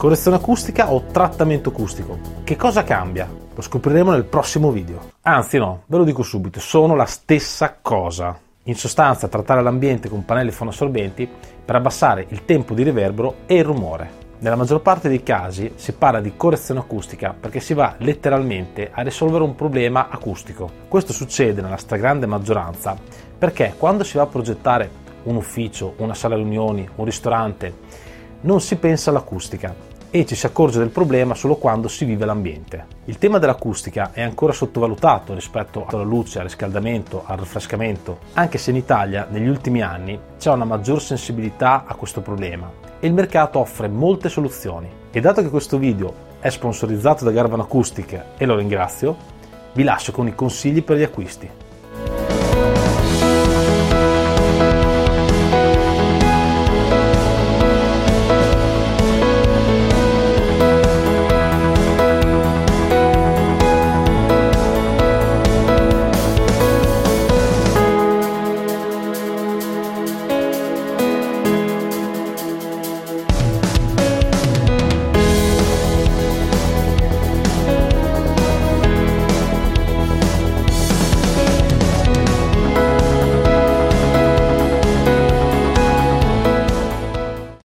Correzione acustica o trattamento acustico? Che cosa cambia? Lo scopriremo nel prossimo video. Anzi no, ve lo dico subito, sono la stessa cosa. In sostanza trattare l'ambiente con pannelli fonoassorbenti per abbassare il tempo di riverbero e il rumore. Nella maggior parte dei casi si parla di correzione acustica perché si va letteralmente a risolvere un problema acustico. Questo succede nella stragrande maggioranza perché quando si va a progettare un ufficio, una sala riunioni, un ristorante, non si pensa all'acustica e ci si accorge del problema solo quando si vive l'ambiente. Il tema dell'acustica è ancora sottovalutato rispetto alla luce, al riscaldamento, al rinfrescamento, anche se in Italia negli ultimi anni c'è una maggior sensibilità a questo problema e il mercato offre molte soluzioni. E dato che questo video è sponsorizzato da Garvan Acoustic e lo ringrazio, vi lascio con i consigli per gli acquisti.